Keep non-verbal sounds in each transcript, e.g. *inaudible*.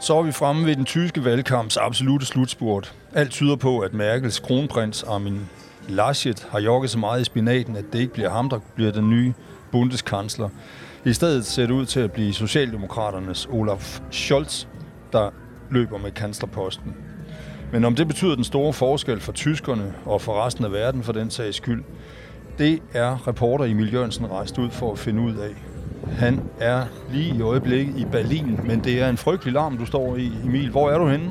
Så er vi fremme ved den tyske valgkamps absolute slutspurt. Alt tyder på, at Merkels kronprins Armin Laschet har jogget så meget i spinaten, at det ikke bliver ham, der bliver den nye bundeskansler. I stedet ser det ud til at blive Socialdemokraternes Olaf Scholz, der løber med kanslerposten. Men om det betyder den store forskel for tyskerne og for resten af verden for den sags skyld, det er reporter Emil Jørgensen rejst ud for at finde ud af. Han er lige i øjeblikket i Berlin, men det er en frygtelig larm, du står i, Emil. Hvor er du henne?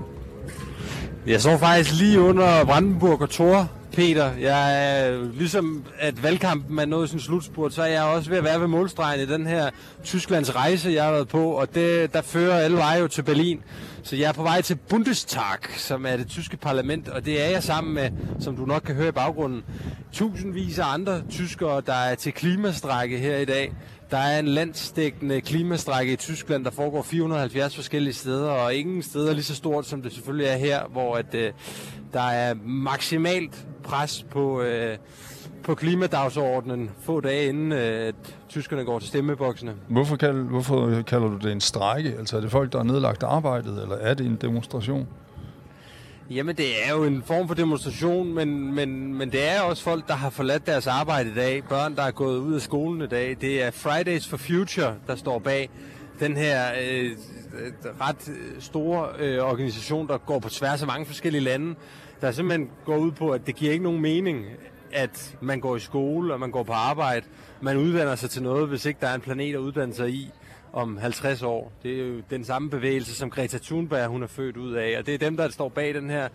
Jeg står faktisk lige under Brandenburg og Tor, Peter. Jeg er ligesom, at valgkampen er nået sin slutspurt, så er jeg også ved at være ved målstregen i den her Tysklands rejse, jeg har været på, og det, der fører alle veje jo til Berlin. Så jeg er på vej til Bundestag, som er det tyske parlament, og det er jeg sammen med, som du nok kan høre i baggrunden, tusindvis af andre tyskere, der er til klimastrække her i dag. Der er en landstækkende klimastrække i Tyskland, der foregår 470 forskellige steder, og ingen steder lige så stort, som det selvfølgelig er her, hvor at, øh, der er maksimalt pres på, øh, på klimadagsordenen få dage inden øh, at tyskerne går til stemmeboksene. Hvorfor, kald, hvorfor kalder du det en strække? Altså er det folk, der har nedlagt arbejdet, eller er det en demonstration? Jamen, det er jo en form for demonstration, men, men, men det er også folk, der har forladt deres arbejde i dag. Børn, der er gået ud af skolen i dag. Det er Fridays for Future, der står bag den her øh, ret store øh, organisation, der går på tværs af mange forskellige lande. Der simpelthen går ud på, at det giver ikke nogen mening, at man går i skole og man går på arbejde. Man uddanner sig til noget, hvis ikke der er en planet at uddanne sig i om 50 år. Det er jo den samme bevægelse, som Greta Thunberg hun er født ud af, og det er dem, der står bag den her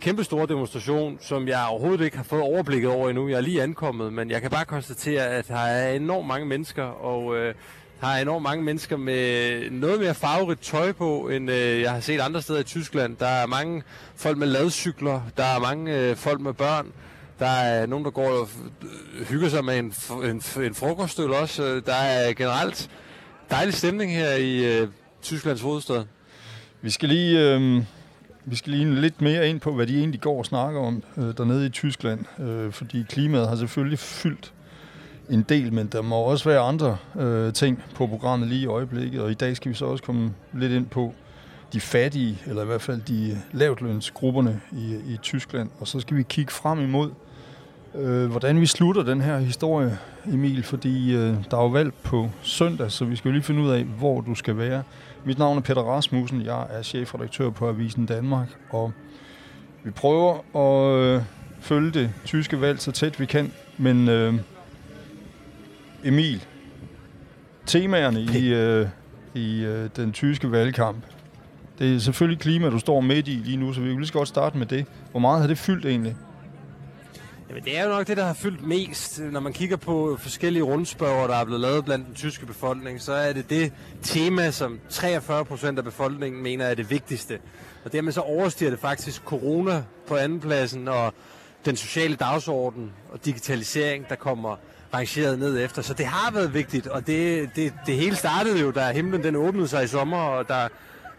kæmpe store demonstration, som jeg overhovedet ikke har fået overblikket over endnu. Jeg er lige ankommet, men jeg kan bare konstatere, at der er enormt mange mennesker, og øh, der er enormt mange mennesker med noget mere farverigt tøj på, end øh, jeg har set andre steder i Tyskland. Der er mange folk med ladcykler, der er mange øh, folk med børn, der er nogen, der går og hygger sig med en, en, en frokostøl også. Øh, der er generelt dejlig stemning her i øh, Tysklands hovedstad. Vi skal lige... Øh vi skal lige lidt mere ind på, hvad de egentlig går og snakker om øh, dernede i Tyskland, øh, fordi klimaet har selvfølgelig fyldt en del, men der må også være andre øh, ting på programmet lige i øjeblikket, og i dag skal vi så også komme lidt ind på de fattige, eller i hvert fald de lavtlønsgrupperne i, i Tyskland, og så skal vi kigge frem imod øh, hvordan vi slutter den her historie, Emil, fordi øh, der er jo valg på søndag, så vi skal jo lige finde ud af, hvor du skal være. Mit navn er Peter Rasmussen, jeg er chefredaktør på Avisen Danmark, og vi prøver at øh, følge det tyske valg så tæt vi kan, men øh, Emil, temaerne i, øh, i øh, den tyske valgkamp, det er selvfølgelig klima, du står midt i lige nu, så vi vil lige så godt starte med det. Hvor meget har det fyldt egentlig? Jamen, det er jo nok det, der har fyldt mest. Når man kigger på forskellige rundspørger, der er blevet lavet blandt den tyske befolkning, så er det det tema, som 43 procent af befolkningen mener er det vigtigste. Og dermed så overstiger det faktisk corona på andenpladsen, og den sociale dagsorden og digitalisering, der kommer rangeret ned efter. Så det har været vigtigt, og det, det, det hele startede jo, da himlen den åbnede sig i sommer, og der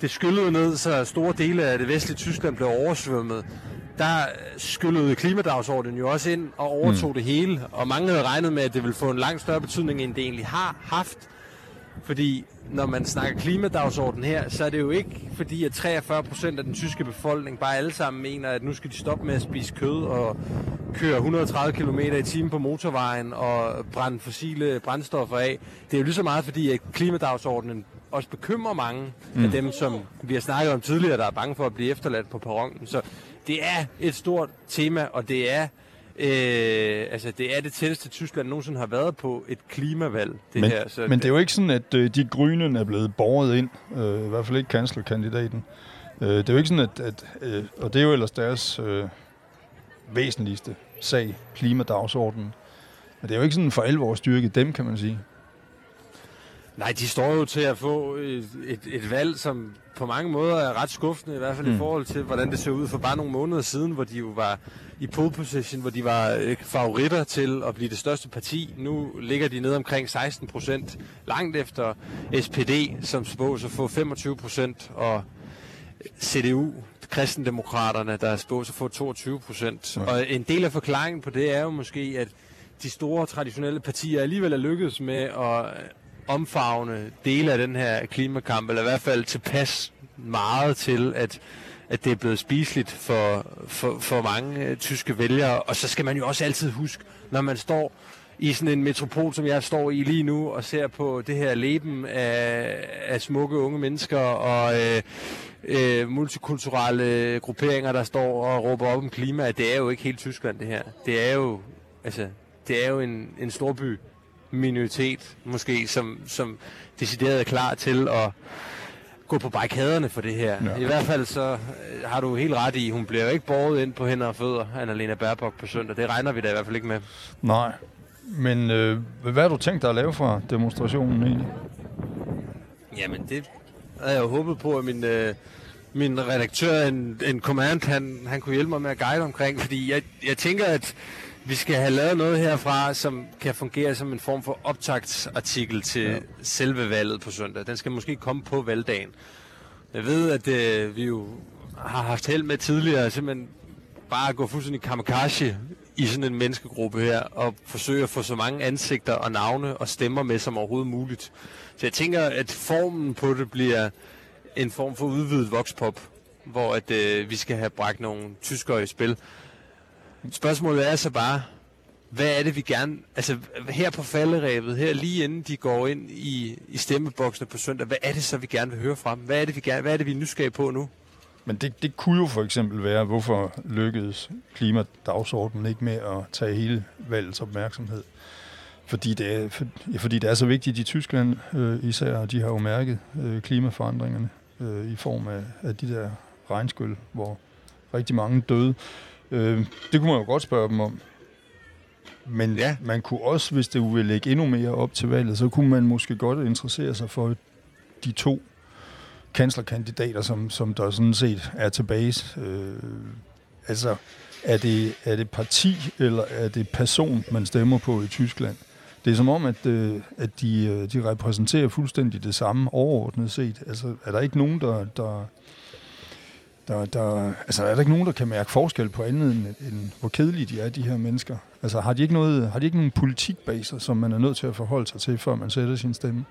det skyllede ned, så store dele af det vestlige Tyskland blev oversvømmet der skyllede klimadagsordenen jo også ind og overtog mm. det hele, og mange havde regnet med, at det ville få en langt større betydning, end det egentlig har haft. Fordi når man snakker klimadagsorden her, så er det jo ikke fordi, at 43 procent af den tyske befolkning bare alle sammen mener, at nu skal de stoppe med at spise kød og køre 130 km i timen på motorvejen og brænde fossile brændstoffer af. Det er jo lige så meget fordi, at klimadagsordenen også bekymrer mange mm. af dem, som vi har snakket om tidligere, der er bange for at blive efterladt på perronen. Så det er et stort tema, og det er Øh, altså, det er det tætteste, Tyskland nogensinde har været på et klimavalg. Det men, her, så men det, det er jo ikke sådan, at øh, de grønne er blevet borget ind, øh, i hvert fald ikke kanslerkandidaten. Øh, det er jo ikke sådan, at, at øh, og det er jo ellers deres øh, væsentligste sag, klimadagsordenen. Men det er jo ikke sådan for alvor styrket dem, kan man sige. Nej, de står jo til at få et, et, et valg, som på mange måder er ret skuffende, i hvert fald mm. i forhold til, hvordan det så ud for bare nogle måneder siden, hvor de jo var i pole position, hvor de var øh, favoritter til at blive det største parti. Nu ligger de nede omkring 16 procent, langt efter SPD, som spås at få 25 procent, og CDU, kristendemokraterne, der spås at få 22 procent. Ja. Og en del af forklaringen på det er jo måske, at de store traditionelle partier alligevel er lykkedes med at omfavne dele af den her klimakamp, eller i hvert fald tilpas meget til, at, at det er blevet spiseligt for, for, for mange øh, tyske vælgere. Og så skal man jo også altid huske, når man står i sådan en metropol, som jeg står i lige nu, og ser på det her leben af, af smukke unge mennesker og øh, øh, multikulturelle grupperinger, der står og råber op om klima, det er jo ikke helt Tyskland det her. Det er jo, altså, det er jo en, en storby minoritet, måske, som, som decideret er klar til at gå på barrikaderne for det her. Ja. I hvert fald så øh, har du helt ret i, hun bliver jo ikke båret ind på hænder og fødder, Annalena Baerbock på søndag. Det regner vi da i hvert fald ikke med. Nej, men øh, hvad har du tænkt dig at lave fra demonstrationen egentlig? Jamen, det havde jeg jo håbet på, at min, øh, min redaktør, en, en command, han, han kunne hjælpe mig med at guide omkring, fordi jeg, jeg tænker, at vi skal have lavet noget herfra, som kan fungere som en form for optagtsartikel til ja. selve valget på søndag. Den skal måske komme på valgdagen. Jeg ved, at øh, vi jo har haft held med tidligere, simpelthen bare at gå fuldstændig kamikaze i sådan en menneskegruppe her, og forsøge at få så mange ansigter og navne og stemmer med som overhovedet muligt. Så jeg tænker, at formen på det bliver en form for udvidet vokspop, hvor at, øh, vi skal have bragt nogle tyskere i spil. Spørgsmålet er så bare, hvad er det, vi gerne... Altså, her på falderæbet, her lige inden de går ind i, i stemmeboksene på søndag, hvad er det så, vi gerne vil høre fra dem? Hvad er det, vi, gerne, hvad er det, vi er nysgerrige på nu? Men det, det kunne jo for eksempel være, hvorfor lykkedes klimadagsordenen ikke med at tage hele valgets opmærksomhed. Fordi det er, for, ja, fordi det er så vigtigt i Tyskland øh, især, og de har jo mærket øh, klimaforandringerne øh, i form af, af de der regnskyld, hvor rigtig mange døde. Øh, det kunne man jo godt spørge dem om. Men ja. man kunne også, hvis det ville lægge endnu mere op til valget, så kunne man måske godt interessere sig for de to kanslerkandidater, som, som der sådan set er tilbage. Øh, altså, er det, er det parti, eller er det person, man stemmer på i Tyskland? Det er som om, at, øh, at de, øh, de repræsenterer fuldstændig det samme overordnet set. Altså, er der ikke nogen, der, der, der, der, altså, er der ikke nogen, der kan mærke forskel på andet, end, end hvor kedelige de er, de her mennesker? Altså, har de ikke, noget, har de ikke nogen politikbaser, som man er nødt til at forholde sig til, før man sætter sin stemme?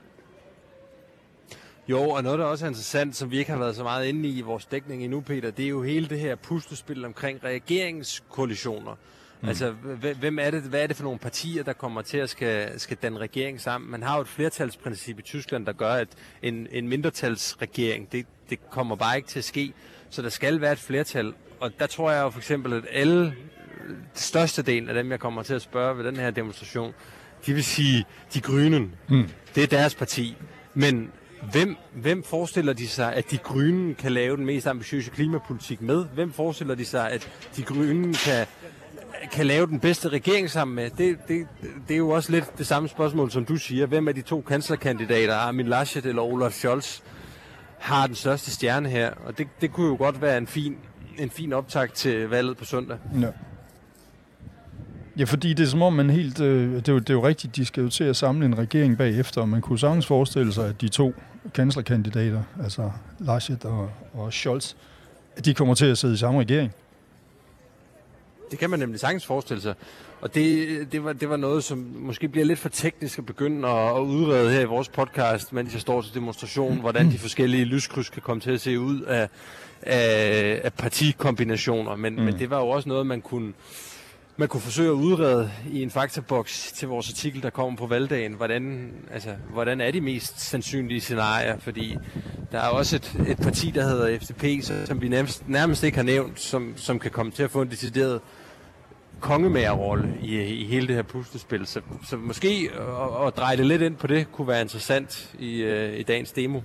Jo, og noget, der også er interessant, som vi ikke har været så meget inde i i vores dækning endnu, Peter, det er jo hele det her puslespil omkring regeringskoalitioner. Mm. Altså, hvem er det, hvad er det for nogle partier, der kommer til at skal, skal danne regering sammen? Man har jo et flertalsprincip i Tyskland, der gør, at en, en mindretalsregering, det, det kommer bare ikke til at ske. Så der skal være et flertal. Og der tror jeg jo for eksempel, at alle, det største del af dem, jeg kommer til at spørge ved den her demonstration, de vil sige, de grønne, mm. det er deres parti. Men Hvem, hvem forestiller de sig, at de grønne kan lave den mest ambitiøse klimapolitik med? Hvem forestiller de sig, at de grønne kan, kan lave den bedste regering sammen med? Det, det, det er jo også lidt det samme spørgsmål, som du siger. Hvem af de to kanslerkandidater, Armin Laschet eller Olaf Scholz, har den største stjerne her? Og det, det kunne jo godt være en fin, en fin optag til valget på søndag. Ja. Ja, fordi det er som om man helt... Øh, det, er jo, det er jo rigtigt, de skal jo til at samle en regering bagefter, og man kunne sagtens forestille sig, at de to kanslerkandidater, altså Laschet og, og Scholz, at de kommer til at sidde i samme regering. Det kan man nemlig sagtens forestille sig. Og det, det, var, det var noget, som måske bliver lidt for teknisk at begynde at, at udrede her i vores podcast, mens jeg står til demonstration, hvordan de forskellige lyskryds kan komme til at se ud af, af, af partikombinationer. Men, mm. men det var jo også noget, man kunne man kunne forsøge at udrede i en faktaboks til vores artikel, der kommer på valgdagen, hvordan, altså, hvordan er de mest sandsynlige scenarier, fordi der er også et, et parti, der hedder FDP, som vi nærmest, nærmest ikke har nævnt, som, som kan komme til at få en decideret kongemagerrolle i, i hele det her puslespil. Så, så måske at, at dreje det lidt ind på det, kunne være interessant i, uh, i dagens demo.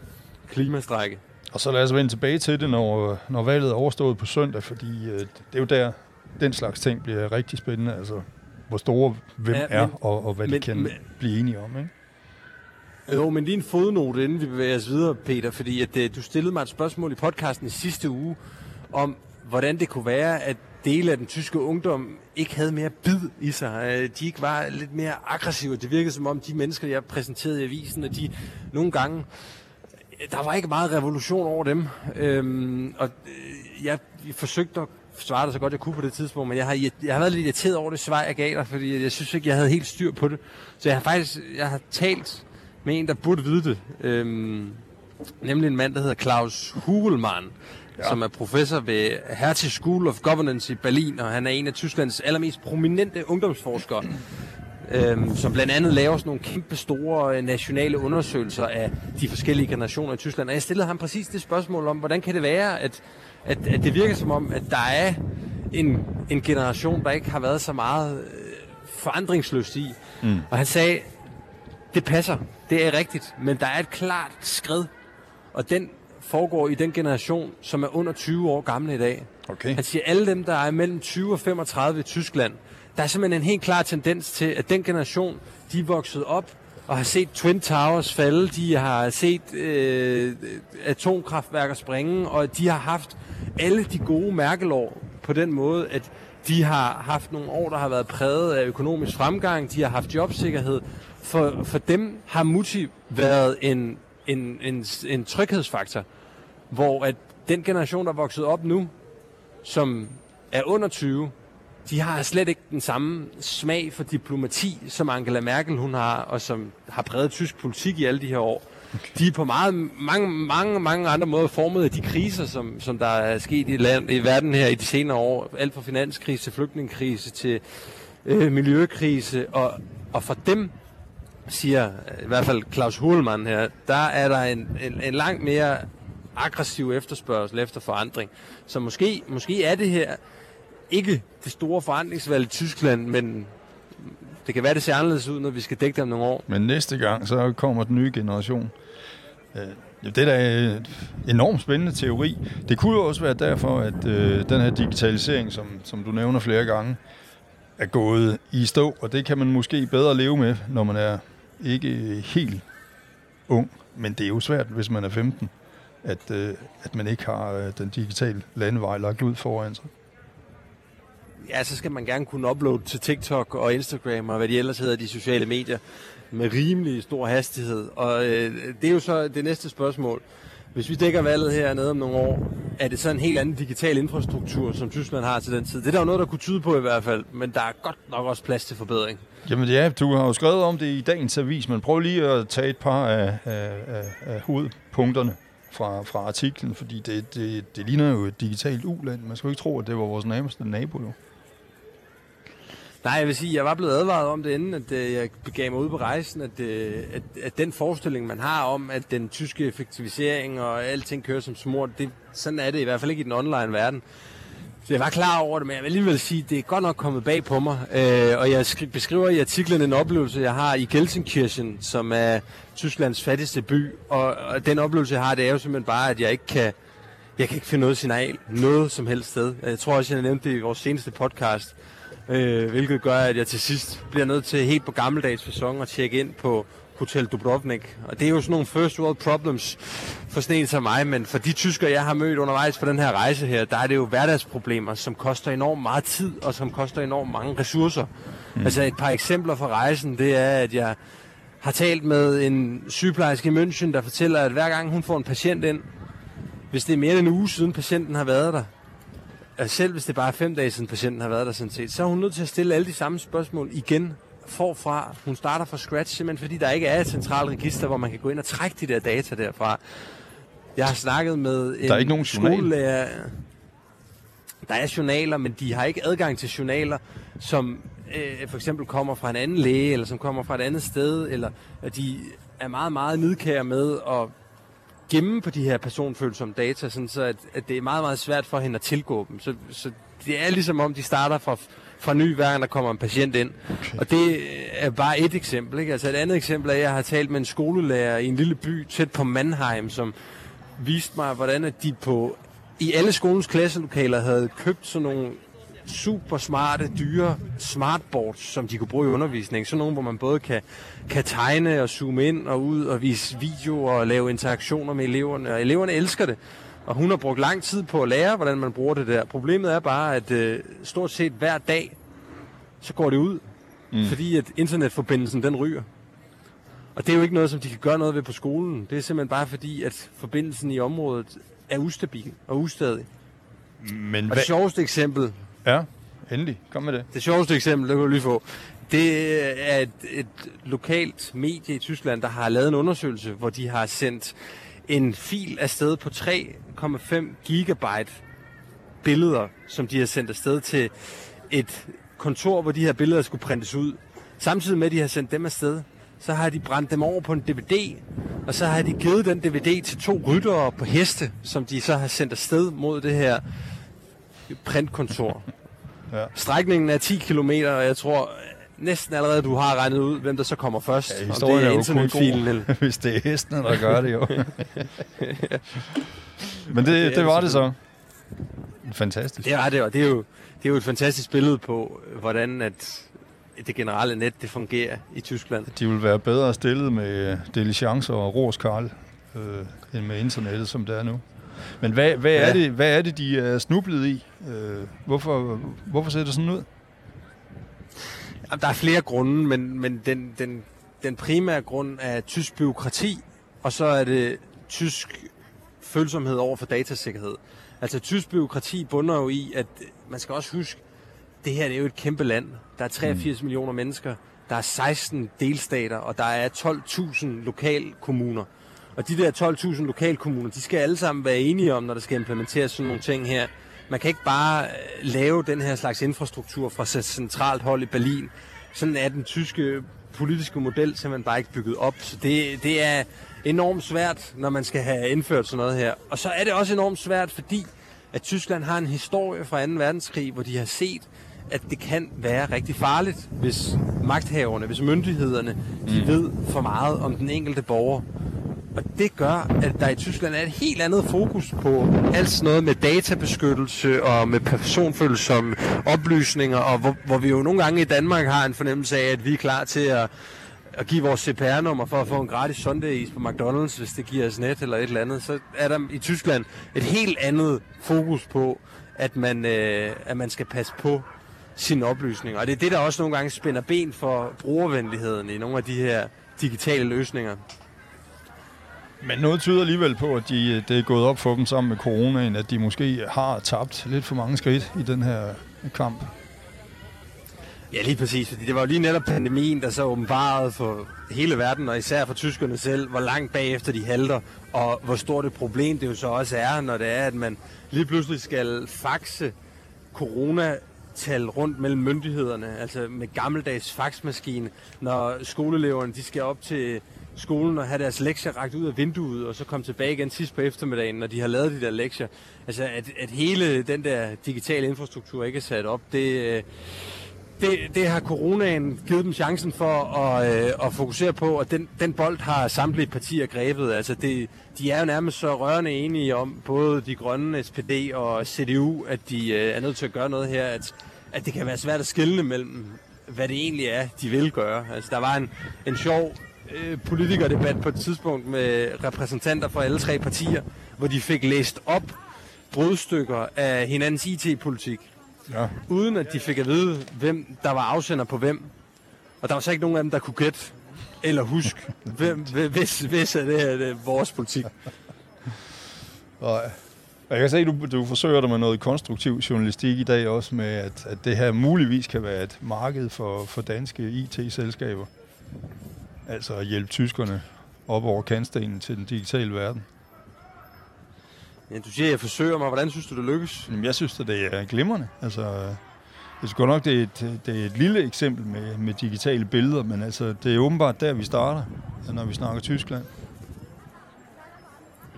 Klimastrække. Og så lad os vende tilbage til det, når, når valget er overstået på søndag, fordi uh, det er jo der, den slags ting bliver rigtig spændende. Altså, hvor store hvem ja, men, er, og, og hvad men, de kan men, blive enige om, ikke? Jo, men lige en fodnote, inden vi bevæger os videre, Peter, fordi at, uh, du stillede mig et spørgsmål i podcasten i sidste uge, om hvordan det kunne være, at dele af den tyske ungdom ikke havde mere bid i sig. Øh, de ikke var lidt mere aggressive. Det virkede som om de mennesker, jeg præsenterede i avisen, at de nogle gange øh, der var ikke meget revolution over dem. Øhm, og øh, jeg forsøgte at svare det så godt jeg kunne på det tidspunkt, men jeg har, jeg har været lidt irriteret over det svar, jeg gav dig, fordi jeg synes ikke, jeg havde helt styr på det. Så jeg har faktisk jeg har talt med en, der burde vide det. Øhm, nemlig en mand, der hedder Klaus Hugelmann, ja. som er professor ved Hertie School of Governance i Berlin, og han er en af Tysklands allermest prominente ungdomsforskere, øhm, som blandt andet laver sådan nogle kæmpe store øh, nationale undersøgelser af de forskellige generationer i Tyskland. Og jeg stillede ham præcis det spørgsmål om, hvordan kan det være, at, at, at det virker som om, at der er en, en generation, der ikke har været så meget øh, forandringsløst i. Mm. Og han sagde, det passer, det er rigtigt, men der er et klart skred, og den foregår i den generation, som er under 20 år gamle i dag. Okay. Han siger, alle dem, der er mellem 20 og 35 i Tyskland, der er simpelthen en helt klar tendens til, at den generation, de er vokset op og har set Twin Towers falde, de har set øh, atomkraftværker springe, og de har haft alle de gode mærkelår på den måde, at de har haft nogle år, der har været præget af økonomisk fremgang, de har haft jobsikkerhed. For, for dem har Mutti været en, en, en, en tryghedsfaktor, hvor at den generation, der er vokset op nu, som er under 20, de har slet ikke den samme smag for diplomati, som Angela Merkel hun har, og som har præget tysk politik i alle de her år. Okay. De er på meget, mange, mange, mange andre måder formet af de kriser, som, som der er sket i, land, i verden her i de senere år. Alt fra finanskrise til flygtningekrise til øh, miljøkrise. Og, og for dem, siger i hvert fald Claus Hulmann her, der er der en, en, en langt mere aggressiv efterspørgsel efter forandring. Så måske, måske er det her ikke det store forandringsvalg i Tyskland, men det kan være, det ser anderledes ud, når vi skal dække det om nogle år. Men næste gang, så kommer den nye generation. Øh, det er da en enormt spændende teori. Det kunne jo også være derfor, at øh, den her digitalisering, som, som du nævner flere gange, er gået i stå, og det kan man måske bedre leve med, når man er ikke helt ung. Men det er jo svært, hvis man er 15, at, øh, at man ikke har øh, den digitale landevej lagt ud foran sig ja, så skal man gerne kunne uploade til TikTok og Instagram og hvad de ellers hedder, de sociale medier, med rimelig stor hastighed. Og øh, det er jo så det næste spørgsmål. Hvis vi dækker valget hernede om nogle år, er det så en helt anden digital infrastruktur, som Tyskland har til den tid? Det er der jo noget, der kunne tyde på i hvert fald, men der er godt nok også plads til forbedring. Jamen ja, du har jo skrevet om det i dagens avis, men prøv lige at tage et par af, af, af, af hovedpunkterne fra, fra artiklen, fordi det, det, det ligner jo et digitalt uland. Man skal jo ikke tro, at det var vores nærmeste nabo jo. Nej, jeg vil sige, jeg var blevet advaret om det inden, at øh, jeg begav mig ud på rejsen, at, øh, at, at den forestilling, man har om, at den tyske effektivisering og alting kører som smurt, det, sådan er det i hvert fald ikke i den online verden. Så jeg var klar over det, men jeg vil alligevel sige, at det er godt nok kommet bag på mig. Øh, og jeg beskriver i artiklen en oplevelse, jeg har i Gelsenkirchen, som er Tysklands fattigste by. Og, og den oplevelse, jeg har, det er jo simpelthen bare, at jeg ikke kan, jeg kan ikke finde noget signal, noget som helst sted. Jeg tror også, jeg nævnte det i vores seneste podcast øh, hvilket gør, at jeg til sidst bliver nødt til helt på gammeldags fasong at tjekke ind på Hotel Dubrovnik. Og det er jo sådan nogle first world problems for sådan en som mig, men for de tyskere, jeg har mødt undervejs på den her rejse her, der er det jo hverdagsproblemer, som koster enormt meget tid, og som koster enormt mange ressourcer. Mm. Altså et par eksempler fra rejsen, det er, at jeg har talt med en sygeplejerske i München, der fortæller, at hver gang hun får en patient ind, hvis det er mere end en uge siden patienten har været der, selv hvis det bare er fem dage siden patienten har været der sådan set, så er hun nødt til at stille alle de samme spørgsmål igen forfra. Hun starter fra scratch, simpelthen fordi der ikke er et centralt register, hvor man kan gå ind og trække de der data derfra. Jeg har snakket med en der er ikke nogen skolelærer. Der er journaler, men de har ikke adgang til journaler, som øh, for eksempel kommer fra en anden læge, eller som kommer fra et andet sted, eller at de er meget, meget nidkære med at gemme på de her personfølsomme data, sådan så at, at det er meget, meget svært for hende at tilgå dem. Så, så det er ligesom om, de starter fra, fra ny, hver der kommer en patient ind. Okay. Og det er bare et eksempel. Ikke? Altså et andet eksempel er, at jeg har talt med en skolelærer i en lille by tæt på Mannheim, som viste mig, hvordan at de på i alle skolens klasselokaler havde købt sådan nogle super smarte, dyre smartboards, som de kunne bruge i undervisning. Sådan nogle, hvor man både kan, kan tegne og zoome ind og ud og vise videoer og lave interaktioner med eleverne. Og eleverne elsker det. Og hun har brugt lang tid på at lære, hvordan man bruger det der. Problemet er bare, at øh, stort set hver dag, så går det ud. Mm. Fordi at internetforbindelsen, den ryger. Og det er jo ikke noget, som de kan gøre noget ved på skolen. Det er simpelthen bare fordi, at forbindelsen i området er ustabil og ustadig. Men og det sjoveste eksempel, Ja, endelig. Kom med det. Det sjoveste eksempel, det kan du lige få, Det øh, er et, et lokalt medie i Tyskland, der har lavet en undersøgelse, hvor de har sendt en fil afsted på 3,5 gigabyte billeder, som de har sendt afsted til et kontor, hvor de her billeder skulle printes ud. Samtidig med, at de har sendt dem afsted, så har de brændt dem over på en DVD, og så har de givet den DVD til to ryttere på heste, som de så har sendt afsted mod det her printkontor. *laughs* Ja. Strækningen er 10 km, og jeg tror næsten allerede, du har regnet ud, hvem der så kommer først. Ja, historien om det er, er internetfilen. Eller... *laughs* Hvis det er hestene, der gør det jo. *laughs* Men det, det, det var det så. Fantastisk. Det var det, og det er jo, det er jo et fantastisk billede på, hvordan at det generelle net det fungerer i Tyskland. De vil være bedre stillet med Delichancer og Rorskarl øh, end med internettet, som det er nu. Men hvad, hvad, ja. er, det, hvad er det, de er snublet i? Øh, hvorfor, hvorfor ser det sådan ud? Jamen, der er flere grunde, men, men den, den, den primære grund er tysk byråkrati, og så er det tysk følsomhed over for datasikkerhed. Altså tysk byråkrati bunder jo i, at man skal også huske, det her det er jo et kæmpe land. Der er 83 mm. millioner mennesker, der er 16 delstater, og der er 12.000 lokalkommuner. Og de der 12.000 lokalkommuner, de skal alle sammen være enige om, når der skal implementeres sådan nogle ting her. Man kan ikke bare øh, lave den her slags infrastruktur fra centralt hold i Berlin. Sådan er den tyske politiske model simpelthen bare ikke bygget op. Så det, det er enormt svært, når man skal have indført sådan noget her. Og så er det også enormt svært, fordi at Tyskland har en historie fra 2. verdenskrig, hvor de har set, at det kan være rigtig farligt, hvis magthaverne, hvis myndighederne, de mm. ved for meget om den enkelte borger. Og det gør, at der i Tyskland er et helt andet fokus på alt sådan noget med databeskyttelse og med personfølsomme oplysninger, og hvor, hvor vi jo nogle gange i Danmark har en fornemmelse af, at vi er klar til at, at give vores CPR-nummer for at få en gratis sundays på McDonald's, hvis det giver os net eller et eller andet. Så er der i Tyskland et helt andet fokus på, at man, øh, at man skal passe på sine oplysninger. Og det er det, der også nogle gange spænder ben for brugervenligheden i nogle af de her digitale løsninger. Men noget tyder alligevel på, at de, øh, det er gået op for dem sammen med coronaen, at de måske har tabt lidt for mange skridt i den her kamp. Ja, lige præcis. Fordi det var jo lige netop pandemien, der så åbenbarede for hele verden, og især for tyskerne selv, hvor langt bagefter de halter, og hvor stort et problem det jo så også er, når det er, at man lige pludselig skal faxe corona tal rundt mellem myndighederne, altså med gammeldags faxmaskine, når skoleeleverne de skal op til skolen og have deres lektier ragt ud af vinduet, og så komme tilbage igen sidst på eftermiddagen, når de har lavet de der lektier. Altså, at, at hele den der digitale infrastruktur ikke er sat op, det, øh, det, det har coronaen givet dem chancen for at, øh, at fokusere på, og den, den bold har samtlige partier grebet. Altså, det, de er jo nærmest så rørende enige om, både de grønne, SPD og CDU, at de øh, er nødt til at gøre noget her, at, at det kan være svært at skille mellem, hvad det egentlig er, de vil gøre. Altså, der var en, en sjov øh, politikerdebat på et tidspunkt med repræsentanter fra alle tre partier, hvor de fik læst op brudstykker af hinandens IT-politik, ja. uden at de fik at vide, hvem der var afsender på hvem. Og der var så ikke nogen af dem, der kunne gætte eller huske, *laughs* hvem, hvis, hvis er det, her, det er vores politik. Nej. Jeg kan se, at du, du forsøger dig med noget konstruktiv journalistik i dag også, med at, at det her muligvis kan være et marked for, for danske IT-selskaber. Altså at hjælpe tyskerne op over kantstenen til den digitale verden. Ja, du siger, at jeg forsøger mig. Hvordan synes du, det lykkes? Jamen, jeg synes, at det er glimrende. Altså, jeg synes godt nok, det er et, det er et lille eksempel med, med digitale billeder, men altså, det er åbenbart der, vi starter, når vi snakker Tyskland.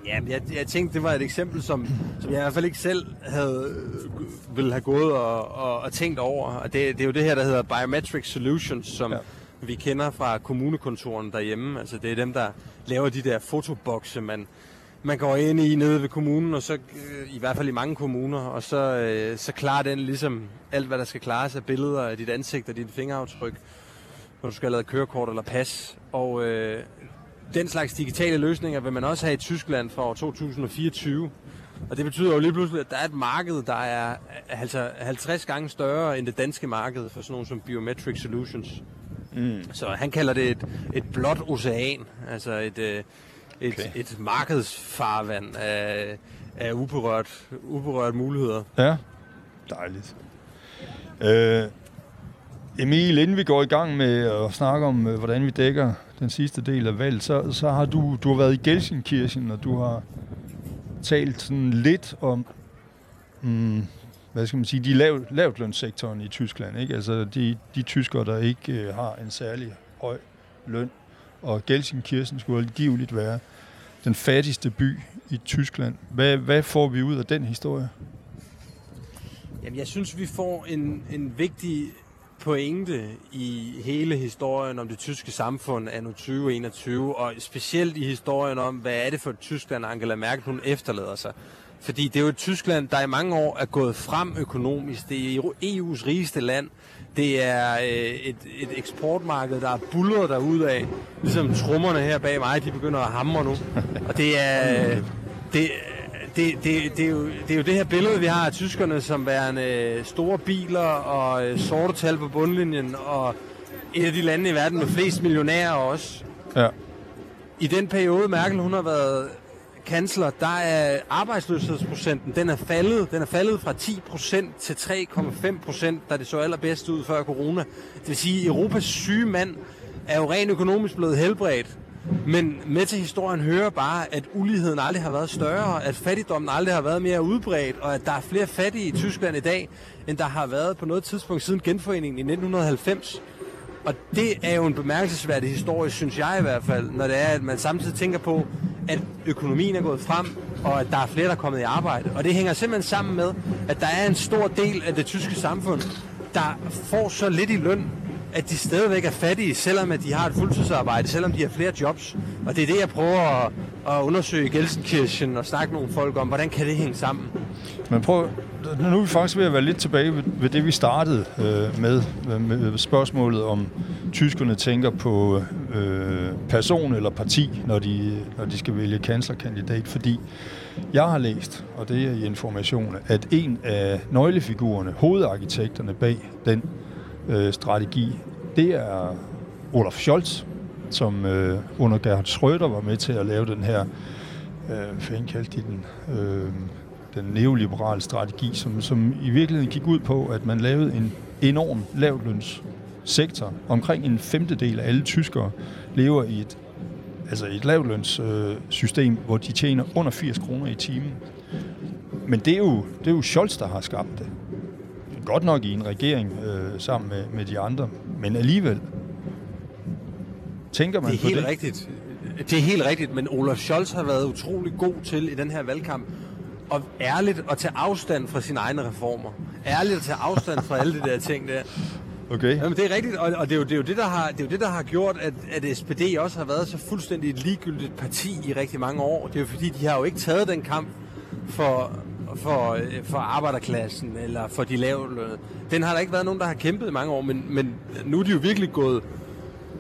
Ja, jeg, jeg tænkte, det var et eksempel, som, som jeg i hvert fald ikke selv havde, ville have gået og, og, og tænkt over. Og det, det er jo det her, der hedder Biometric Solutions, som, ja vi kender fra kommunekontoren derhjemme. Altså det er dem, der laver de der fotobokse, man, man går ind i nede ved kommunen, og så øh, i hvert fald i mange kommuner, og så, øh, så klarer den ligesom alt, hvad der skal klares af billeder af dit ansigt og dit fingeraftryk, når du skal have lavet kørekort eller pas. Og øh, den slags digitale løsninger vil man også have i Tyskland fra år 2024. Og det betyder jo lige pludselig, at der er et marked, der er altså 50 gange større end det danske marked for sådan nogle som Biometric Solutions. Mm. Så han kalder det et, et blåt ocean, altså et, øh, et, okay. et markedsfarvand af, af uberørt, uberørt muligheder. Ja, dejligt. Øh, Emil, inden vi går i gang med at snakke om, øh, hvordan vi dækker den sidste del af valget, så, så har du, du har været i Gelsenkirchen, og du har talt sådan lidt om, mm, hvad skal man sige, de lav, lavtlønssektoren i Tyskland, ikke? Altså de, de tyskere, der ikke øh, har en særlig høj løn. Og Gelsenkirchen skulle angiveligt være den fattigste by i Tyskland. Hvad, hvad får vi ud af den historie? Jamen, jeg synes, vi får en, en vigtig pointe i hele historien om det tyske samfund anno 2021, og specielt i historien om, hvad er det for et Tyskland, Angela Merkel hun efterlader sig. Fordi det er jo et Tyskland, der i mange år er gået frem økonomisk. Det er EU's rigeste land. Det er øh, et, et eksportmarked, der er bullet af. Ligesom trummerne her bag mig, de begynder at hamre nu. Og det er... Det, det, det, det, er jo, det er jo det her billede, vi har af tyskerne, som værende øh, store biler og øh, sorte tal på bundlinjen, og et af de lande i verden med flest millionærer også. Ja. I den periode, Merkel hun har været kansler, der er arbejdsløshedsprocenten, den er faldet, den er faldet fra 10% til 3,5%, da det så allerbedst ud før corona. Det vil sige, at Europas syge mand er jo rent økonomisk blevet helbredt. Men med til historien hører bare, at uligheden aldrig har været større, at fattigdommen aldrig har været mere udbredt, og at der er flere fattige i Tyskland i dag, end der har været på noget tidspunkt siden genforeningen i 1990. Og det er jo en bemærkelsesværdig historie, synes jeg i hvert fald, når det er, at man samtidig tænker på, at økonomien er gået frem, og at der er flere, der er kommet i arbejde. Og det hænger simpelthen sammen med, at der er en stor del af det tyske samfund, der får så lidt i løn, at de stadigvæk er fattige, selvom at de har et fuldtidsarbejde, selvom de har flere jobs. Og det er det, jeg prøver at, at undersøge i Gelsenkirchen og snakke med nogle folk om, hvordan kan det hænge sammen? Men prøv, nu er vi faktisk ved at være lidt tilbage ved, ved det, vi startede øh, med, med spørgsmålet om tyskerne tænker på øh, person eller parti, når de, når de skal vælge kanslerkandidat, fordi jeg har læst, og det er i information, at en af nøglefigurerne, hovedarkitekterne bag den øh, strategi, det er Olaf Scholz, som øh, under Gerhard Schröder var med til at lave den her, øh, hvad kaldte de den, øh, den neoliberale strategi, som, som i virkeligheden gik ud på, at man lavede en enorm lavlønssektor. Omkring en femtedel af alle tyskere lever i et, altså et lavlønssystem, øh, hvor de tjener under 80 kroner i timen. Men det er jo, det er jo Scholz, der har skabt det godt nok i en regering øh, sammen med, med de andre, men alligevel tænker man det er på helt det. rigtigt. Det er helt rigtigt, men Olaf Scholz har været utrolig god til i den her valgkamp og ærligt at tage afstand fra sine egne reformer. Ærligt at tage afstand fra alle de der ting der. Okay. Jamen, det er rigtigt, og, og det, er jo, det, er jo det, der har, det er jo det, der har gjort, at, at SPD også har været så fuldstændig et ligegyldigt parti i rigtig mange år. Det er jo fordi, de har jo ikke taget den kamp for for, for arbejderklassen eller for de lavlønnede. Den har der ikke været nogen, der har kæmpet i mange år, men, men nu er de jo virkelig gået,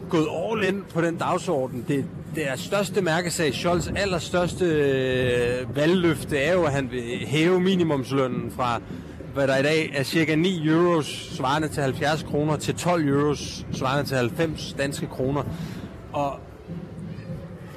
gået all in på den dagsorden. Det, det er største mærkesag, Scholz allerstørste øh, valgløfte er jo, at han vil hæve minimumslønnen fra hvad der i dag er cirka 9 euros svarende til 70 kroner til 12 euros svarende til 90 danske kroner. Og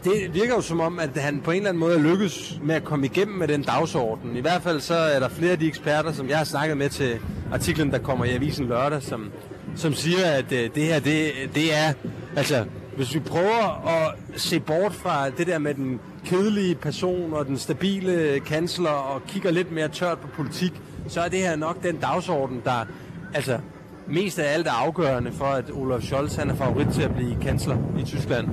det virker jo som om, at han på en eller anden måde er lykkes med at komme igennem med den dagsorden. I hvert fald så er der flere af de eksperter, som jeg har snakket med til artiklen, der kommer i avisen lørdag, som, som siger, at øh, det her, det, det er, altså, hvis vi prøver at se bort fra det der med den kedelige person og den stabile kansler og kigger lidt mere tørt på politik, så er det her nok den dagsorden, der altså, mest af alt er afgørende for, at Olaf Scholz han er favorit til at blive kansler i Tyskland.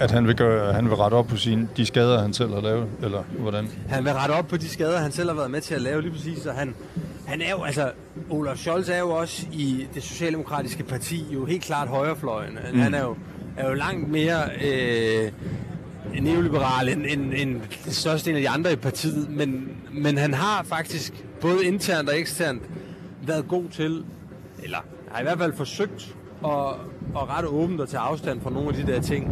At han vil, gøre, han vil rette op på sine, de skader, han selv har lavet, eller hvordan? Han vil rette op på de skader, han selv har været med til at lave, lige præcis. Og han, han er jo, altså, Olaf Scholz er jo også i det socialdemokratiske parti jo helt klart højrefløjen. Mm. Han er jo, er jo langt mere øh, neoliberal end, end, end den største del af de andre i partiet, men, men han har faktisk både internt og eksternt været god til, eller har i hvert fald forsøgt at, at rette åbent og tage afstand fra nogle af de der ting.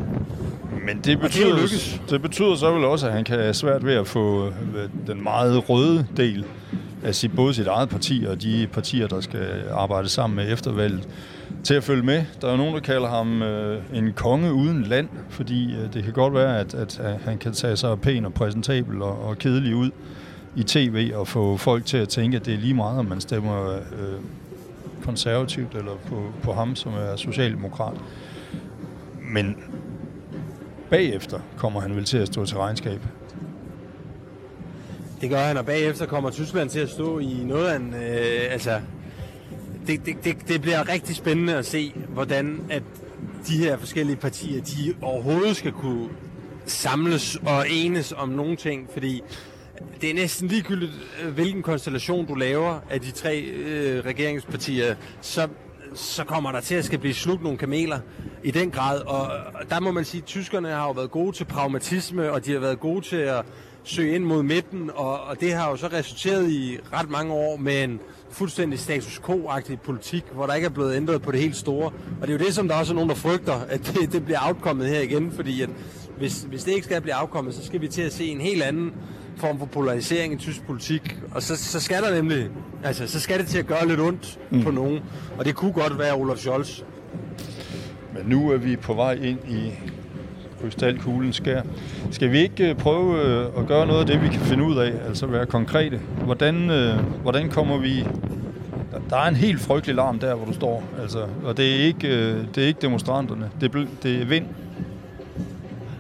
Men det betyder, det, det betyder så vel også, at han kan have svært ved at få øh, den meget røde del sit, både sit eget parti og de partier, der skal arbejde sammen med eftervalget, til at følge med. Der er nogen, der kalder ham øh, en konge uden land, fordi øh, det kan godt være, at, at, at han kan tage sig pæn og præsentabel og, og kedelig ud i tv og få folk til at tænke, at det er lige meget, om man stemmer øh, konservativt, eller på, på ham, som er socialdemokrat. Men bagefter kommer han vel til at stå til regnskab. Det gør han, og bagefter kommer Tyskland til at stå i noget af en... Øh, altså, det, det, det, det bliver rigtig spændende at se, hvordan at de her forskellige partier, de overhovedet skal kunne samles og enes om nogle ting, fordi det er næsten ligegyldigt, øh, hvilken konstellation du laver af de tre øh, regeringspartier, så, så kommer der til at skal blive slugt nogle kameler i den grad. Og der må man sige, at tyskerne har jo været gode til pragmatisme, og de har været gode til at søge ind mod midten, og, og det har jo så resulteret i ret mange år med en fuldstændig status quo-agtig politik, hvor der ikke er blevet ændret på det helt store. Og det er jo det, som der også er nogen, der frygter, at det, det bliver afkommet her igen, fordi at hvis, hvis det ikke skal blive afkommet, så skal vi til at se en helt anden form for polarisering i tysk politik. Og så, så skal der nemlig, altså, så skal det til at gøre lidt ondt mm. på nogen. Og det kunne godt være Olaf Scholz. Men nu er vi på vej ind i krystalkuglen skær. Skal vi ikke øh, prøve øh, at gøre noget af det, vi kan finde ud af, altså være konkrete? Hvordan, øh, hvordan kommer vi... Der er en helt frygtelig larm der, hvor du står, altså, og det er ikke, det er ikke demonstranterne, det er, det er vind.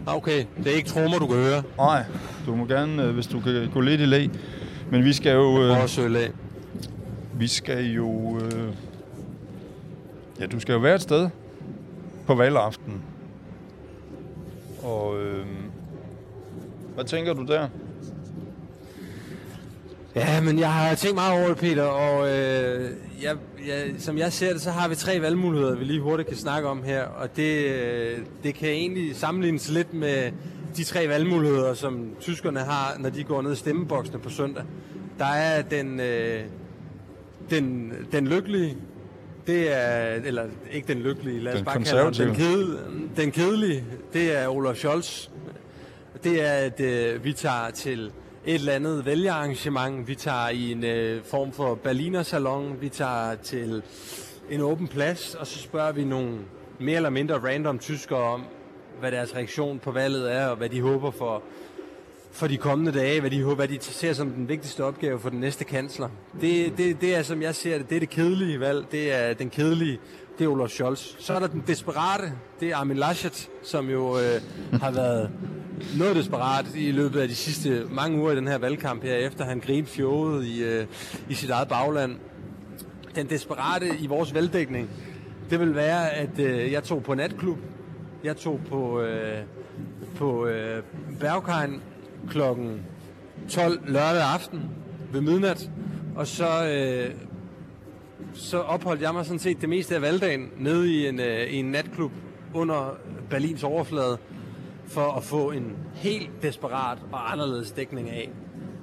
Okay, det er ikke trommer, du kan høre? Nej, du må gerne, hvis du kan gå lidt i lag. Men vi skal jo... Øh, også lag. Vi skal jo... Ja, du skal jo være et sted på valgaften. Og øh, hvad tænker du der? Ja, men jeg har tænkt meget over det, Peter, og øh, jeg, jeg, som jeg ser det, så har vi tre valgmuligheder, vi lige hurtigt kan snakke om her, og det, øh, det kan egentlig sammenlignes lidt med de tre valgmuligheder, som tyskerne har, når de går ned i stemmeboksene på søndag. Der er den, øh, den, den lykkelige, det er, eller ikke den lykkelige, lad os den bare kalde den, kede, den kedelige, det er Olaf Scholz. Det er, at øh, vi tager til et eller andet vælgerarrangement, vi tager i en øh, form for Berliner Salon, vi tager til en åben plads, og så spørger vi nogle mere eller mindre random tyskere om, hvad deres reaktion på valget er, og hvad de håber for for de kommende dage, hvad de, hvad de ser som den vigtigste opgave for den næste kansler. Det, det, det er, som jeg ser det, det er det kedelige valg. Det er den kedelige, det er Olaf Scholz. Så er der den desperate, det er Armin Laschet, som jo øh, har været noget desperat i løbet af de sidste mange uger i den her valgkamp her, efter han grinede fjoget i, øh, i sit eget bagland. Den desperate i vores valgdækning, det vil være, at øh, jeg tog på natklub, jeg tog på, øh, på øh, Berghain, klokken 12 lørdag aften ved midnat, og så, øh, så opholdt jeg mig sådan set det meste af valgdagen nede i en, øh, i en natklub under Berlins overflade, for at få en helt desperat og anderledes dækning af,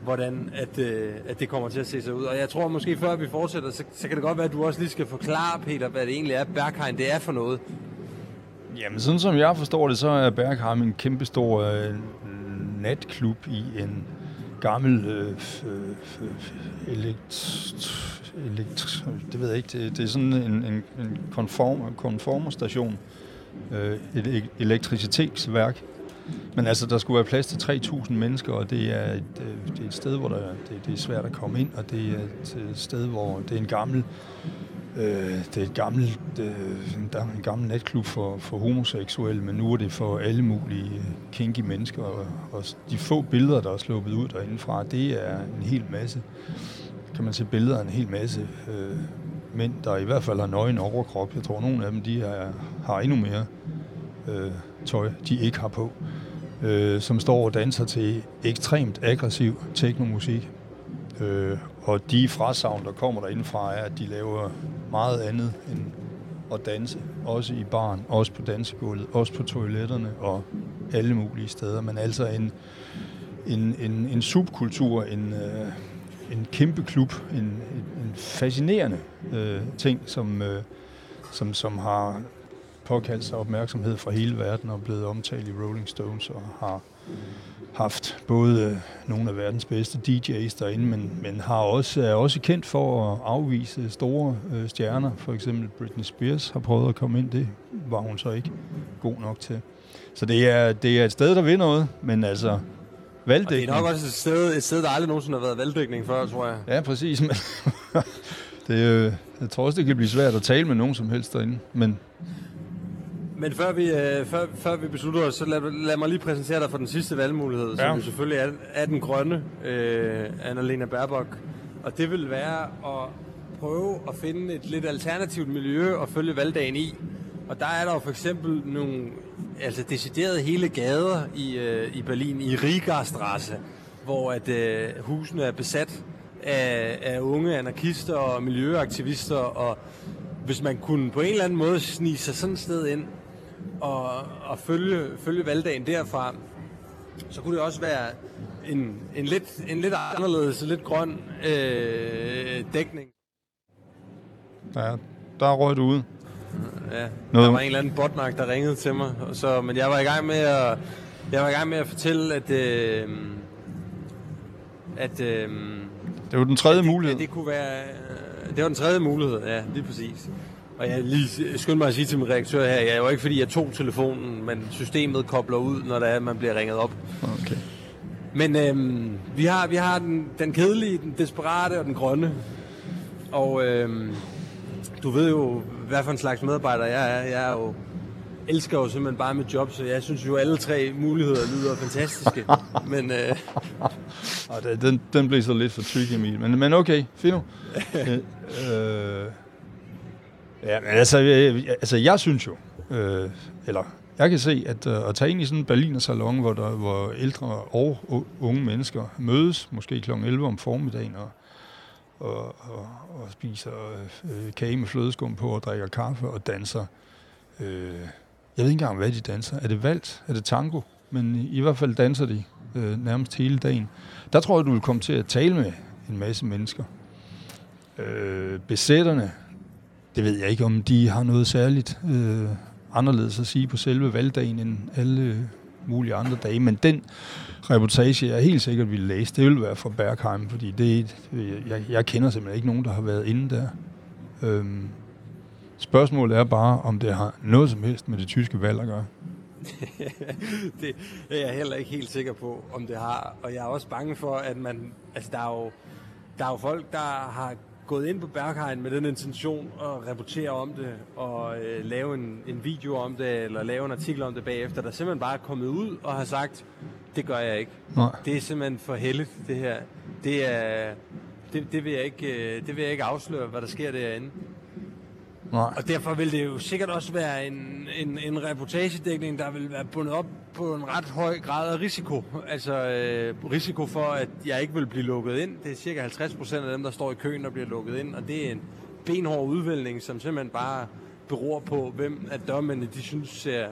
hvordan at, øh, at det kommer til at se sig ud. Og jeg tror måske, før vi fortsætter, så, så kan det godt være, at du også lige skal forklare, Peter, hvad det egentlig er, Berghain det er for noget. Jamen, sådan som jeg forstår det, så er Berghain en kæmpestor øh, natklub i en gammel øh, øh, elekt, elekt, det ved jeg ikke, det, det er sådan en, en, en konform, konformerstation, øh, et elektricitetsværk. Men altså, der skulle være plads til 3.000 mennesker, og det er et, øh, det er et sted, hvor der, det, det er svært at komme ind, og det er et øh, sted, hvor det er en gammel Øh, det er et gammelt, øh, der er en gammel natklub for, for homoseksuelle, men nu er det for alle mulige øh, kinky mennesker. Og, og de få billeder, der er sluppet ud derindefra, det er en hel masse, kan man se billeder af en hel masse øh, mænd, der i hvert fald har nøgen overkrop. Jeg tror, nogle af dem de er, har endnu mere øh, tøj, de ikke har på, øh, som står og danser til ekstremt aggressiv teknomusik. Øh, og de frasavn, der kommer derindefra, er, at de laver meget andet end at danse. Også i barn, også på dansegulvet, også på toiletterne og alle mulige steder. Men altså en, en, en, en subkultur, en, øh, en kæmpe klub, en, en, en fascinerende øh, ting, som, øh, som, som har påkaldt sig opmærksomhed fra hele verden og blevet omtalt i Rolling Stones og har haft både øh, nogle af verdens bedste DJ's derinde, men, men har også, er også kendt for at afvise store øh, stjerner. For eksempel Britney Spears har prøvet at komme ind. Det var hun så ikke god nok til. Så det er, det er et sted, der vil noget, men altså valgdækning... Og det er nok også et sted, et sted, der aldrig nogensinde har været valgdækning før, tror jeg. Ja, præcis. Men *laughs* det, øh, jeg tror også, det kan blive svært at tale med nogen som helst derinde. Men Men før vi, øh, før, før vi beslutter os, så lad, lad mig lige præsentere dig for den sidste valgmulighed, ja. Som jo selvfølgelig er, er den grønne, øh, Annalena Baerbock. Og det vil være at prøve at finde et lidt alternativt miljø og følge valgdagen i. Og der er der jo for eksempel nogle altså deciderede hele gader i, øh, i Berlin, i Rigastrasse, hvor at øh, husene er besat af, af unge anarkister og miljøaktivister, og hvis man kunne på en eller anden måde snige sig sådan et sted ind og, og følge, følge valgdagen derfra, så kunne det også være en, en, lidt, en lidt anderledes, lidt grøn øh, dækning. ja, der røg du ud. Ja, Noget- der var en eller anden botmark, der ringede til mig, og så, men jeg var i gang med at, jeg var i gang med at fortælle, at, øh, at, øh, Det var den tredje at mulighed. At det kunne være, øh, det var den tredje mulighed, ja, lige præcis. Og jeg lige skyndte mig at sige til min redaktør her, jeg er jo ikke fordi, jeg tog telefonen, men systemet kobler ud, når det er, at man bliver ringet op. Okay. Men øhm, vi har, vi har den, den kedelige, den desperate og den grønne. Og øhm, du ved jo, hvad for en slags medarbejder jeg er. Jeg er jo, elsker jo simpelthen bare mit job, så jeg synes jo, alle tre muligheder lyder fantastiske. *laughs* Men øh, Og den, den blev så lidt for tricky, Emil. Men, men okay, fint *laughs* øh, øh, ja, men altså, jeg, altså, jeg synes jo, øh, eller jeg kan se, at øh, at tage ind i sådan en Berliner salon, hvor, der, hvor ældre og unge mennesker mødes, måske kl. 11 om formiddagen, og, og, og, og spiser øh, kage med flødeskum på, og drikker kaffe og danser. Øh, jeg ved ikke engang, hvad de danser. Er det vals? Er det tango? Men i, i hvert fald danser de øh, nærmest hele dagen. Der tror jeg, du vil komme til at tale med en masse mennesker. Øh, besætterne, det ved jeg ikke, om de har noget særligt øh, anderledes at sige på selve valgdagen end alle mulige andre dage. Men den reportage, jeg helt sikkert ville læse, det ville være fra Bergheim, fordi det, jeg, jeg kender simpelthen ikke nogen, der har været inde der. Øhm, spørgsmålet er bare, om det har noget som helst med det tyske valg at gøre. *laughs* det er jeg heller ikke helt sikker på, om det har. Og jeg er også bange for, at man... Altså, der er jo, der er jo folk, der har gået ind på Berghain med den intention at rapportere om det, og øh, lave en, en video om det, eller lave en artikel om det bagefter, der simpelthen bare er kommet ud og har sagt, det gør jeg ikke. Nej. Det er simpelthen for heldigt, det her. Det er... Det, det, vil jeg ikke, øh, det vil jeg ikke afsløre, hvad der sker derinde. Nej. Og derfor vil det jo sikkert også være en, en, en reportagedækning, der vil være bundet op på en ret høj grad af risiko. Altså øh, risiko for, at jeg ikke vil blive lukket ind. Det er cirka 50 procent af dem, der står i køen, der bliver lukket ind. Og det er en benhård udvælgning, som simpelthen bare beror på, hvem af dørmændene de synes ser,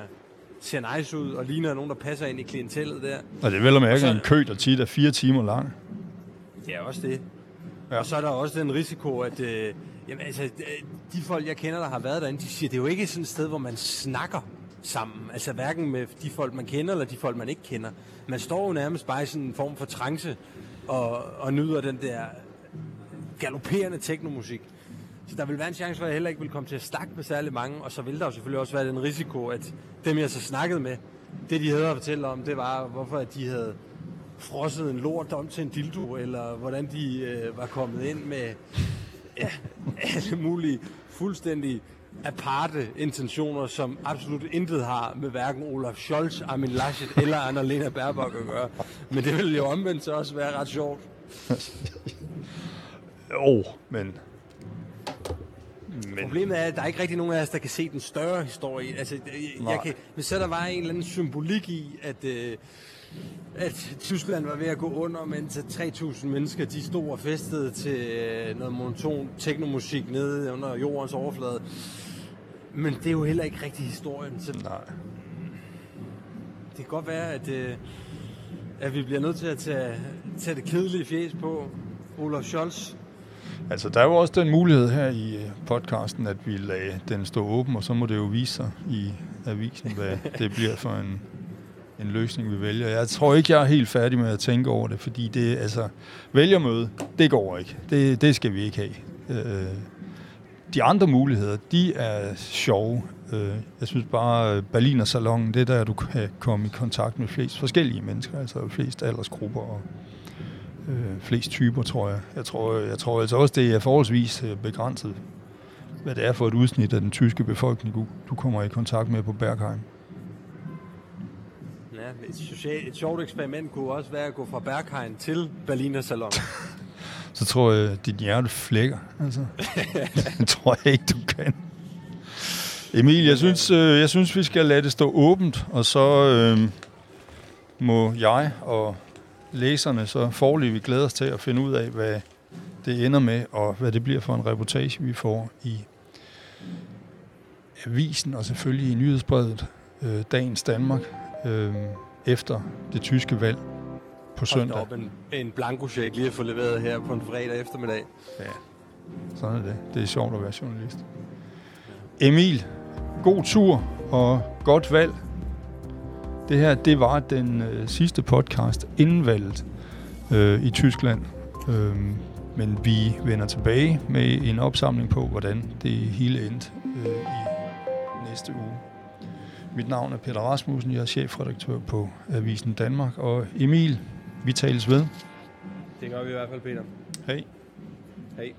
ser nice ud, og ligner nogen, der passer ind i klientellet der. Og det er vel at mærke så- en kø, der tit er fire timer lang. Det er også det. Ja. Ja. Og så er der også den risiko, at øh, jamen, altså, de folk, jeg kender, der har været derinde, de siger, det er jo ikke sådan et sted, hvor man snakker sammen. Altså hverken med de folk, man kender, eller de folk, man ikke kender. Man står jo nærmest bare i sådan en form for trance og, og nyder den der galopperende teknomusik. Så der vil være en chance for, at jeg heller ikke vil komme til at snakke med særlig mange, og så vil der jo selvfølgelig også være den risiko, at dem, jeg så snakkede med, det de havde at fortælle om, det var, hvorfor at de havde frosset en lort om til en dildo, eller hvordan de øh, var kommet ind med *laughs* alle mulige fuldstændig aparte intentioner, som absolut intet har med hverken Olaf Scholz, Armin Laschet eller Annalena Baerbock at gøre. Men det ville jo omvendt så også være ret sjovt. *laughs* Jo, men... Men Problemet er, at der er ikke rigtig nogen af os, der kan se den større historie. Altså, jeg, jeg kan, hvis så der var en eller anden symbolik i, at, øh, at Tyskland var ved at gå under, mens at 3.000 mennesker de stod og festede til øh, noget monoton teknomusik nede under jordens overflade. Men det er jo heller ikke rigtig historien. Så nej. det kan godt være, at, øh, at vi bliver nødt til at tage, tage det kedelige fjes på. Olaf Scholz. Altså, der er jo også den mulighed her i øh, podcasten, at vi lader den stå åben, og så må det jo vise sig i avisen, hvad *laughs* det bliver for en, en løsning, vi vælger. Jeg tror ikke, jeg er helt færdig med at tænke over det, fordi det, altså, vælgermøde, det går ikke. Det, det skal vi ikke have. Øh, de andre muligheder, de er sjove. Øh, jeg synes bare, Berliner Salon, det er der, du kan komme i kontakt med flest forskellige mennesker, altså flest aldersgrupper og øh, flest typer, tror jeg. Jeg tror, jeg tror altså også, det er forholdsvis øh, begrænset, hvad det er for et udsnit af den tyske befolkning, du, du kommer i kontakt med på Bergheim. Et, social, et sjovt eksperiment kunne også være at gå fra Berghain til Berliner Salon. *laughs* Så tror jeg, dit hjerte flækker. Altså. *laughs* det tror jeg ikke, du kan. Emil, jeg synes, øh, jeg synes, vi skal lade det stå åbent, og så øh, må jeg og læserne så forløbig glæde os til at finde ud af, hvad det ender med, og hvad det bliver for en reportage, vi får i avisen, og selvfølgelig i nyhedsbrevet øh, Dagens Danmark, øh, efter det tyske valg på søndag. Op, en, en blankocheck lige at få leveret her på en fredag eftermiddag. Ja, sådan er det. Det er sjovt at være journalist. Emil, god tur og godt valg. Det her, det var den øh, sidste podcast inden valget øh, i Tyskland. Øh, men vi vender tilbage med en opsamling på, hvordan det hele endte øh, i næste uge. Mit navn er Peter Rasmussen, jeg er chefredaktør på Avisen Danmark, og Emil, vi tales ved. Det gør vi i hvert fald, Peter. Hej. Hej.